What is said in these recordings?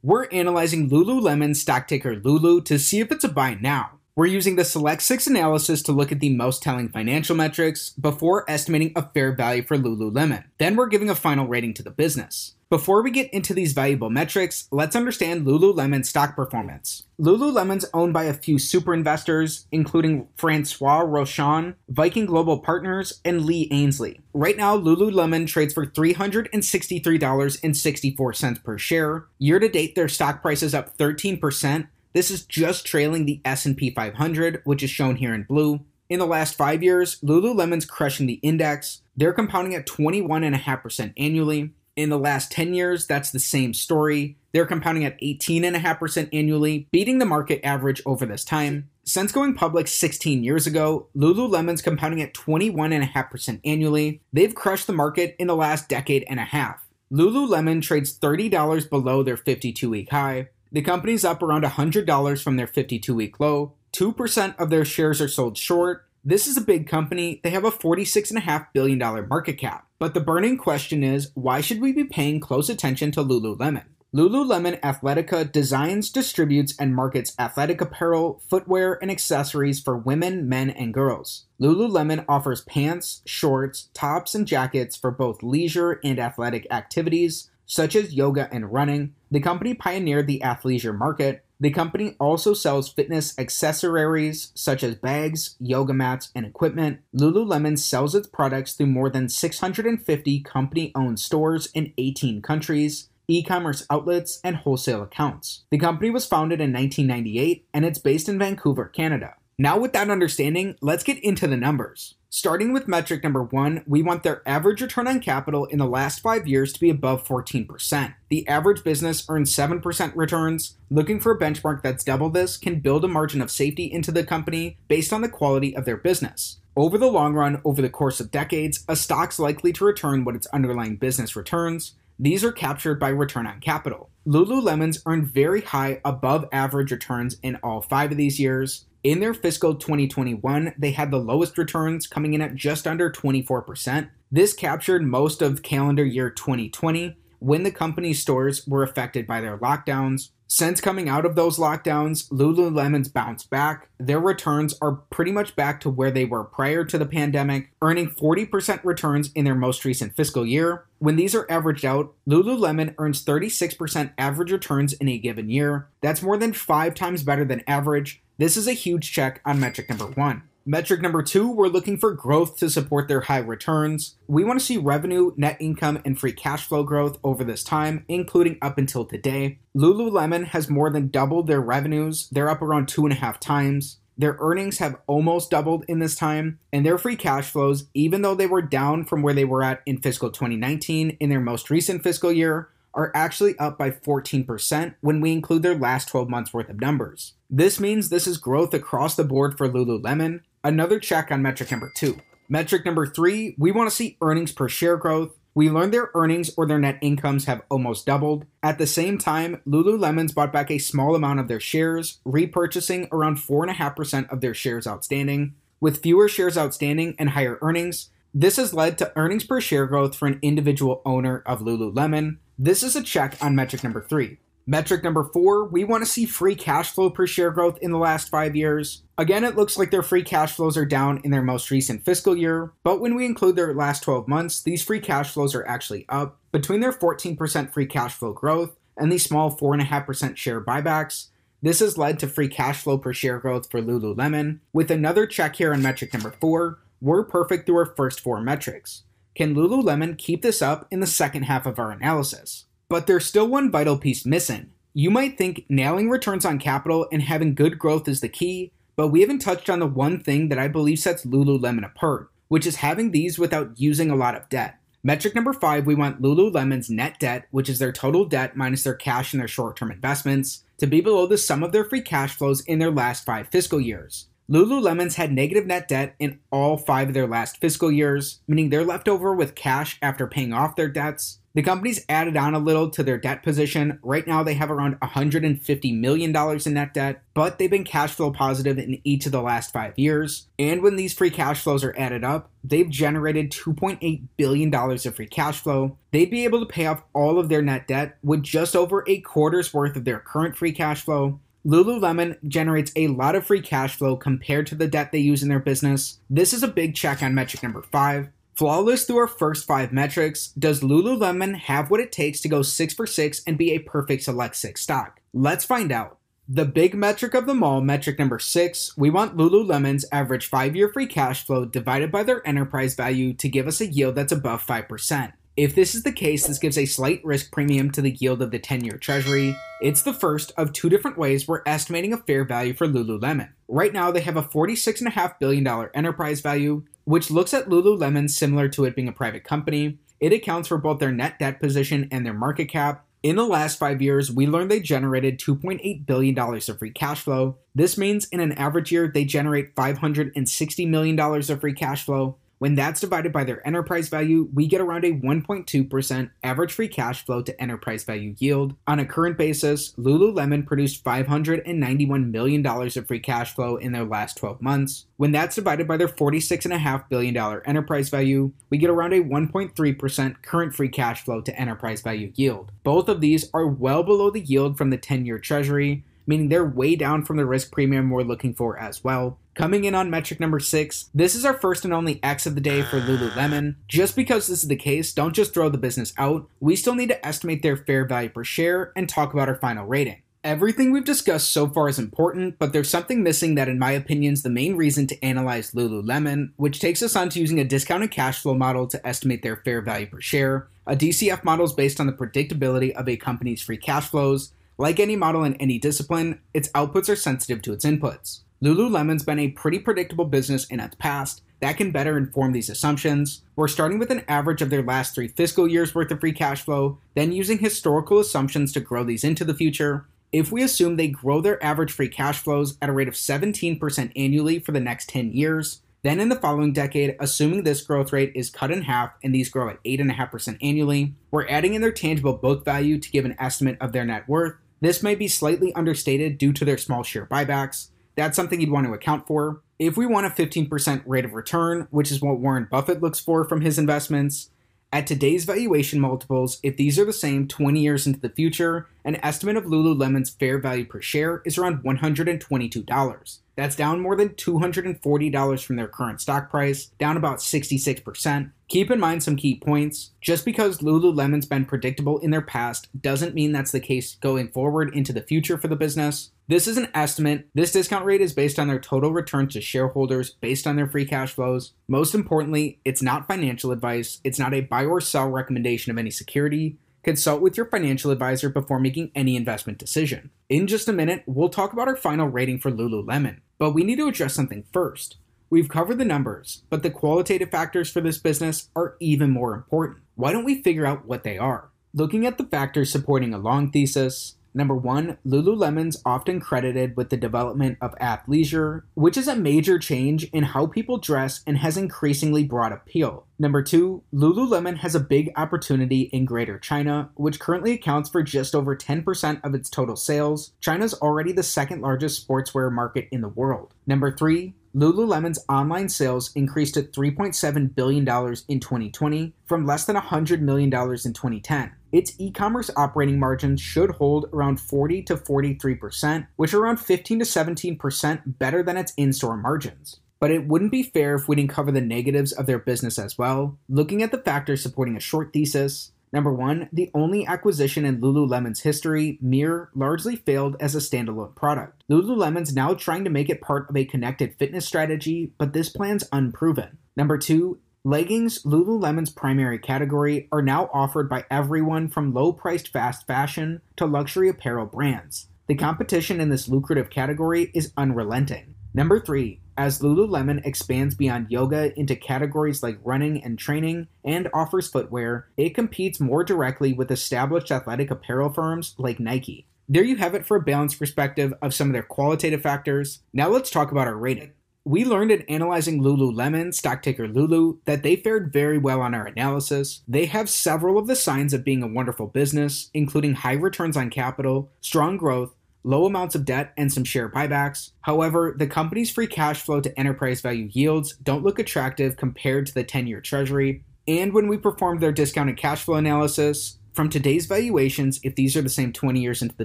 We're analyzing Lululemon stock ticker Lulu to see if it's a buy now. We're using the Select 6 analysis to look at the most telling financial metrics before estimating a fair value for Lululemon. Then we're giving a final rating to the business. Before we get into these valuable metrics, let's understand Lululemon's stock performance. Lululemon's owned by a few super investors, including Francois Rochon, Viking Global Partners, and Lee Ainslie. Right now, Lululemon trades for $363.64 per share. Year to date, their stock price is up 13%. This is just trailing the S&P 500, which is shown here in blue. In the last five years, Lululemon's crushing the index. They're compounding at 21.5% annually. In the last 10 years, that's the same story. They're compounding at 18.5% annually, beating the market average over this time. Since going public 16 years ago, Lululemon's compounding at 21.5% annually. They've crushed the market in the last decade and a half. Lululemon trades $30 below their 52 week high. The company's up around $100 from their 52 week low. 2% of their shares are sold short. This is a big company. They have a $46.5 billion market cap. But the burning question is why should we be paying close attention to Lululemon? Lululemon Athletica designs, distributes, and markets athletic apparel, footwear, and accessories for women, men, and girls. Lululemon offers pants, shorts, tops, and jackets for both leisure and athletic activities, such as yoga and running. The company pioneered the athleisure market. The company also sells fitness accessories such as bags, yoga mats, and equipment. Lululemon sells its products through more than 650 company owned stores in 18 countries e commerce outlets, and wholesale accounts. The company was founded in 1998 and it's based in Vancouver, Canada. Now, with that understanding, let's get into the numbers. Starting with metric number one, we want their average return on capital in the last five years to be above 14%. The average business earns 7% returns. Looking for a benchmark that's double this can build a margin of safety into the company based on the quality of their business. Over the long run, over the course of decades, a stock's likely to return what its underlying business returns. These are captured by return on capital. Lululemon's earned very high above average returns in all five of these years. In their fiscal 2021, they had the lowest returns, coming in at just under 24%. This captured most of calendar year 2020 when the company's stores were affected by their lockdowns. Since coming out of those lockdowns, Lululemon's bounced back. Their returns are pretty much back to where they were prior to the pandemic, earning 40% returns in their most recent fiscal year. When these are averaged out, Lululemon earns 36% average returns in a given year. That's more than five times better than average. This is a huge check on metric number one. Metric number two, we're looking for growth to support their high returns. We want to see revenue, net income, and free cash flow growth over this time, including up until today. Lululemon has more than doubled their revenues, they're up around two and a half times. Their earnings have almost doubled in this time, and their free cash flows, even though they were down from where they were at in fiscal 2019 in their most recent fiscal year, are actually up by 14% when we include their last 12 months worth of numbers. This means this is growth across the board for Lululemon, Another check on metric number two. Metric number three, we want to see earnings per share growth. We learned their earnings or their net incomes have almost doubled. At the same time, Lululemon's bought back a small amount of their shares, repurchasing around 4.5% of their shares outstanding. With fewer shares outstanding and higher earnings, this has led to earnings per share growth for an individual owner of Lululemon. This is a check on metric number three. Metric number four, we want to see free cash flow per share growth in the last five years. Again, it looks like their free cash flows are down in their most recent fiscal year, but when we include their last 12 months, these free cash flows are actually up. Between their 14% free cash flow growth and the small 4.5% share buybacks, this has led to free cash flow per share growth for Lululemon. With another check here on metric number four, we're perfect through our first four metrics. Can Lululemon keep this up in the second half of our analysis? But there's still one vital piece missing. You might think nailing returns on capital and having good growth is the key, but we haven't touched on the one thing that I believe sets Lululemon apart, which is having these without using a lot of debt. Metric number five, we want Lululemon's net debt, which is their total debt minus their cash and their short term investments, to be below the sum of their free cash flows in their last five fiscal years. Lululemon's had negative net debt in all five of their last fiscal years, meaning they're left over with cash after paying off their debts. The company's added on a little to their debt position. Right now, they have around $150 million in net debt, but they've been cash flow positive in each of the last five years. And when these free cash flows are added up, they've generated $2.8 billion of free cash flow. They'd be able to pay off all of their net debt with just over a quarter's worth of their current free cash flow. Lululemon generates a lot of free cash flow compared to the debt they use in their business. This is a big check on metric number five. Flawless through our first five metrics, does Lululemon have what it takes to go six for six and be a perfect select six stock? Let's find out. The big metric of them all, metric number six, we want Lululemon's average five year free cash flow divided by their enterprise value to give us a yield that's above 5%. If this is the case, this gives a slight risk premium to the yield of the 10 year treasury. It's the first of two different ways we're estimating a fair value for Lululemon. Right now, they have a $46.5 billion enterprise value, which looks at Lululemon similar to it being a private company. It accounts for both their net debt position and their market cap. In the last five years, we learned they generated $2.8 billion of free cash flow. This means in an average year, they generate $560 million of free cash flow. When that's divided by their enterprise value, we get around a 1.2% average free cash flow to enterprise value yield. On a current basis, Lululemon produced $591 million of free cash flow in their last 12 months. When that's divided by their $46.5 billion enterprise value, we get around a 1.3% current free cash flow to enterprise value yield. Both of these are well below the yield from the 10 year treasury, meaning they're way down from the risk premium we're looking for as well. Coming in on metric number six, this is our first and only X of the day for Lululemon. Just because this is the case, don't just throw the business out. We still need to estimate their fair value per share and talk about our final rating. Everything we've discussed so far is important, but there's something missing that, in my opinion, is the main reason to analyze Lululemon, which takes us on to using a discounted cash flow model to estimate their fair value per share. A DCF model is based on the predictability of a company's free cash flows, like any model in any discipline, its outputs are sensitive to its inputs. Lululemon's been a pretty predictable business in its past that can better inform these assumptions. We're starting with an average of their last three fiscal years worth of free cash flow, then using historical assumptions to grow these into the future. If we assume they grow their average free cash flows at a rate of 17% annually for the next 10 years, then in the following decade, assuming this growth rate is cut in half and these grow at 8.5% annually, we're adding in their tangible book value to give an estimate of their net worth, this may be slightly understated due to their small share buybacks. That's something you'd want to account for. If we want a 15% rate of return, which is what Warren Buffett looks for from his investments, at today's valuation multiples, if these are the same 20 years into the future, an estimate of Lululemon's fair value per share is around $122. That's down more than $240 from their current stock price, down about 66%. Keep in mind some key points. Just because Lululemon's been predictable in their past doesn't mean that's the case going forward into the future for the business. This is an estimate. This discount rate is based on their total return to shareholders based on their free cash flows. Most importantly, it's not financial advice, it's not a buy or sell recommendation of any security. Consult with your financial advisor before making any investment decision. In just a minute, we'll talk about our final rating for Lululemon, but we need to address something first. We've covered the numbers, but the qualitative factors for this business are even more important. Why don't we figure out what they are? Looking at the factors supporting a long thesis, Number one, Lululemon's often credited with the development of athleisure, which is a major change in how people dress and has increasingly broad appeal. Number two, Lululemon has a big opportunity in Greater China, which currently accounts for just over 10% of its total sales. China's already the second largest sportswear market in the world. Number three, Lululemon's online sales increased to $3.7 billion in 2020 from less than $100 million in 2010. Its e commerce operating margins should hold around 40 to 43%, which are around 15 to 17% better than its in store margins. But it wouldn't be fair if we didn't cover the negatives of their business as well. Looking at the factors supporting a short thesis, Number one, the only acquisition in Lululemon's history, Mirror, largely failed as a standalone product. Lululemon's now trying to make it part of a connected fitness strategy, but this plan's unproven. Number two, leggings, Lululemon's primary category, are now offered by everyone from low priced fast fashion to luxury apparel brands. The competition in this lucrative category is unrelenting. Number three, as Lululemon expands beyond yoga into categories like running and training and offers footwear, it competes more directly with established athletic apparel firms like Nike. There you have it for a balanced perspective of some of their qualitative factors. Now let's talk about our rating. We learned in analyzing Lululemon, stock ticker Lulu, that they fared very well on our analysis. They have several of the signs of being a wonderful business, including high returns on capital, strong growth, low amounts of debt, and some share buybacks. However, the company's free cash flow to enterprise value yields don't look attractive compared to the 10 year treasury. And when we performed their discounted cash flow analysis, from today's valuations, if these are the same 20 years into the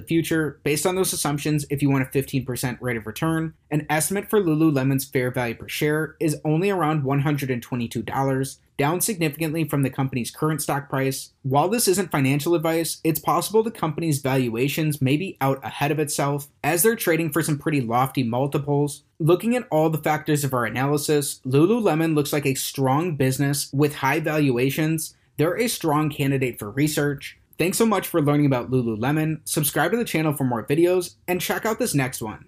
future, based on those assumptions, if you want a 15% rate of return, an estimate for Lululemon's fair value per share is only around $122, down significantly from the company's current stock price. While this isn't financial advice, it's possible the company's valuations may be out ahead of itself, as they're trading for some pretty lofty multiples. Looking at all the factors of our analysis, Lululemon looks like a strong business with high valuations. They're a strong candidate for research. Thanks so much for learning about Lululemon. Subscribe to the channel for more videos, and check out this next one.